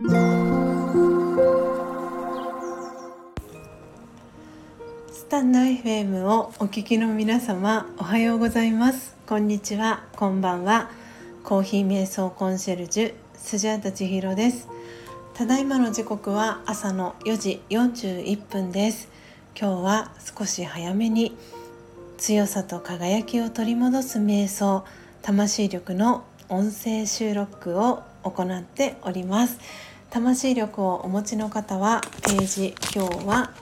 スタンド FM をお聞きの皆様おはようございます。こんにちは。こんばんは。コーヒー瞑想コンシェルジュスジャータ千尋です。ただいまの時刻は朝の4時41分です。今日は少し早めに強さと輝きを取り戻す瞑想魂力の音声収録を行っております。魂力をお持ちの方はページ今日は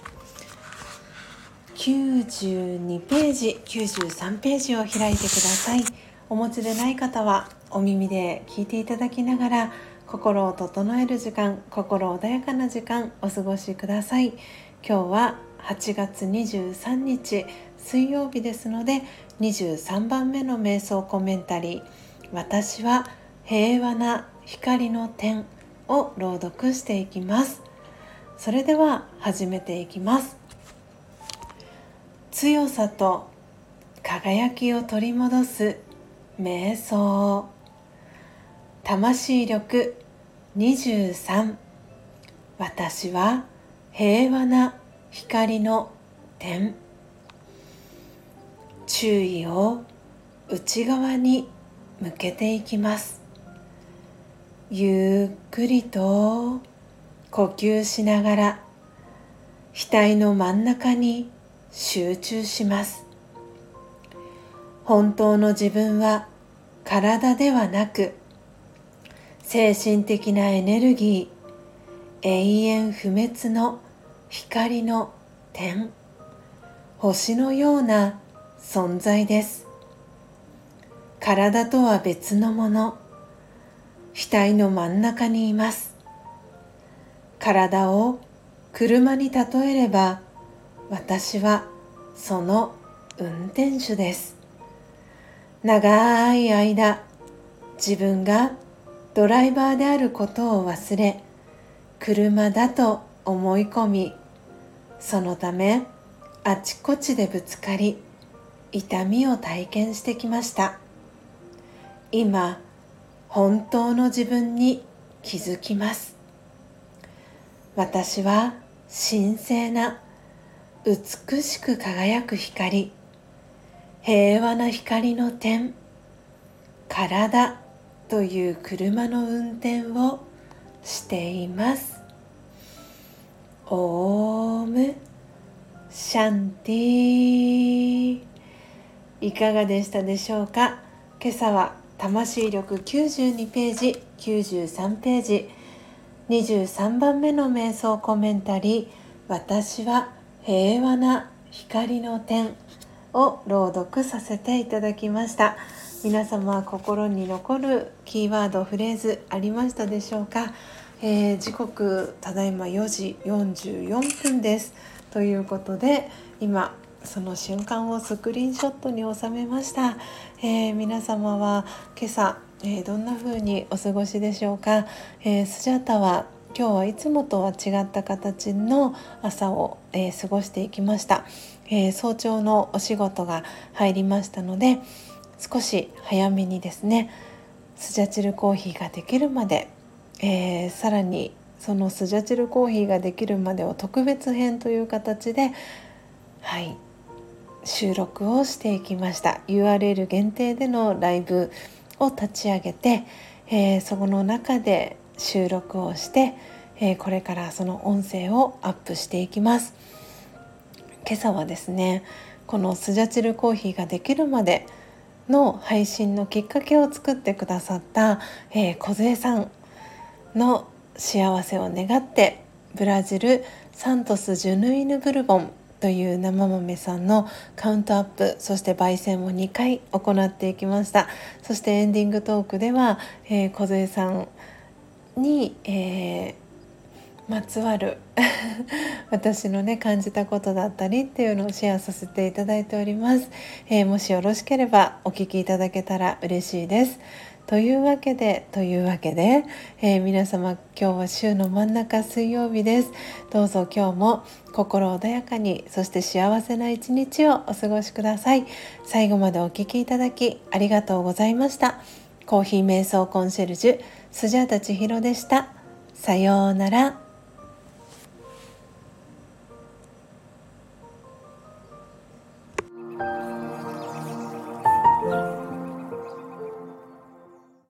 92ページ93ページを開いてください。お持ちでない方はお耳で聞いていただきながら心を整える時間心穏やかな時間お過ごしください。今日は8月23日水曜日ですので23番目の瞑想コメンタリー「私は平和な光の点」を朗読していきます。それでは始めていきます。強さと輝きを取り戻す瞑想。魂力23私は平和な光の点。注意を内側に向けていきます。ゆっくりと呼吸しながら額の真ん中に集中します。本当の自分は体ではなく精神的なエネルギー永遠不滅の光の点星のような存在です。体とは別のもの。額の真ん中にいます体を車に例えれば私はその運転手です長い間自分がドライバーであることを忘れ車だと思い込みそのためあちこちでぶつかり痛みを体験してきました今本当の自分に気づきます。私は神聖な美しく輝く光平和な光の点体という車の運転をしています。オームシャンティいかがでしたでしょうか？今朝は魂力92ページ93ページ。23番目の瞑想コメンタリー「私は平和な光の点」を朗読させていただきました。皆様心に残るキーワードフレーズありましたでしょうか、えー、時刻ただいま4時44分です。ということで今その瞬間をスクリーンショットに収めました、えー、皆様は今朝、えー、どんな風にお過ごしでしょうか、えー、スジャタは今日はいつもとは違った形の朝を、え過ごしていきました、え早朝のお仕事が入りましたので少し早めにですねスジャチルコーヒーができるまで、えさらにそのスジャチルコーヒーができるまでを特別編という形ではい収録をしていきました。URL 限定でのライブを立ち上げて、えー、そこの中で収録をして、えー、これからその音声をアップしていきます。今朝はですねこのスジャチルコーヒーができるまでの配信のきっかけを作ってくださった、えー、小さんの幸せを願ってブラジルサントス・ジュヌイヌ・ブルボンという生豆さんのカウントアップそして焙煎を2回行っていきました。そしてエンディングトークでは、えー、小さんに、えー、まつわる 私のね感じたことだったりっていうのをシェアさせていただいております、えー、もしよろしければお聞きいただけたら嬉しいです。というわけでというわけで、えー、皆様今日は週の真ん中水曜日です。どうぞ今日も心穏やかにそして幸せな一日をお過ごしください。最後までお聴きいただきありがとうございました。コーヒー瞑想コンシェルジュスジャータ千尋でした。さようなら。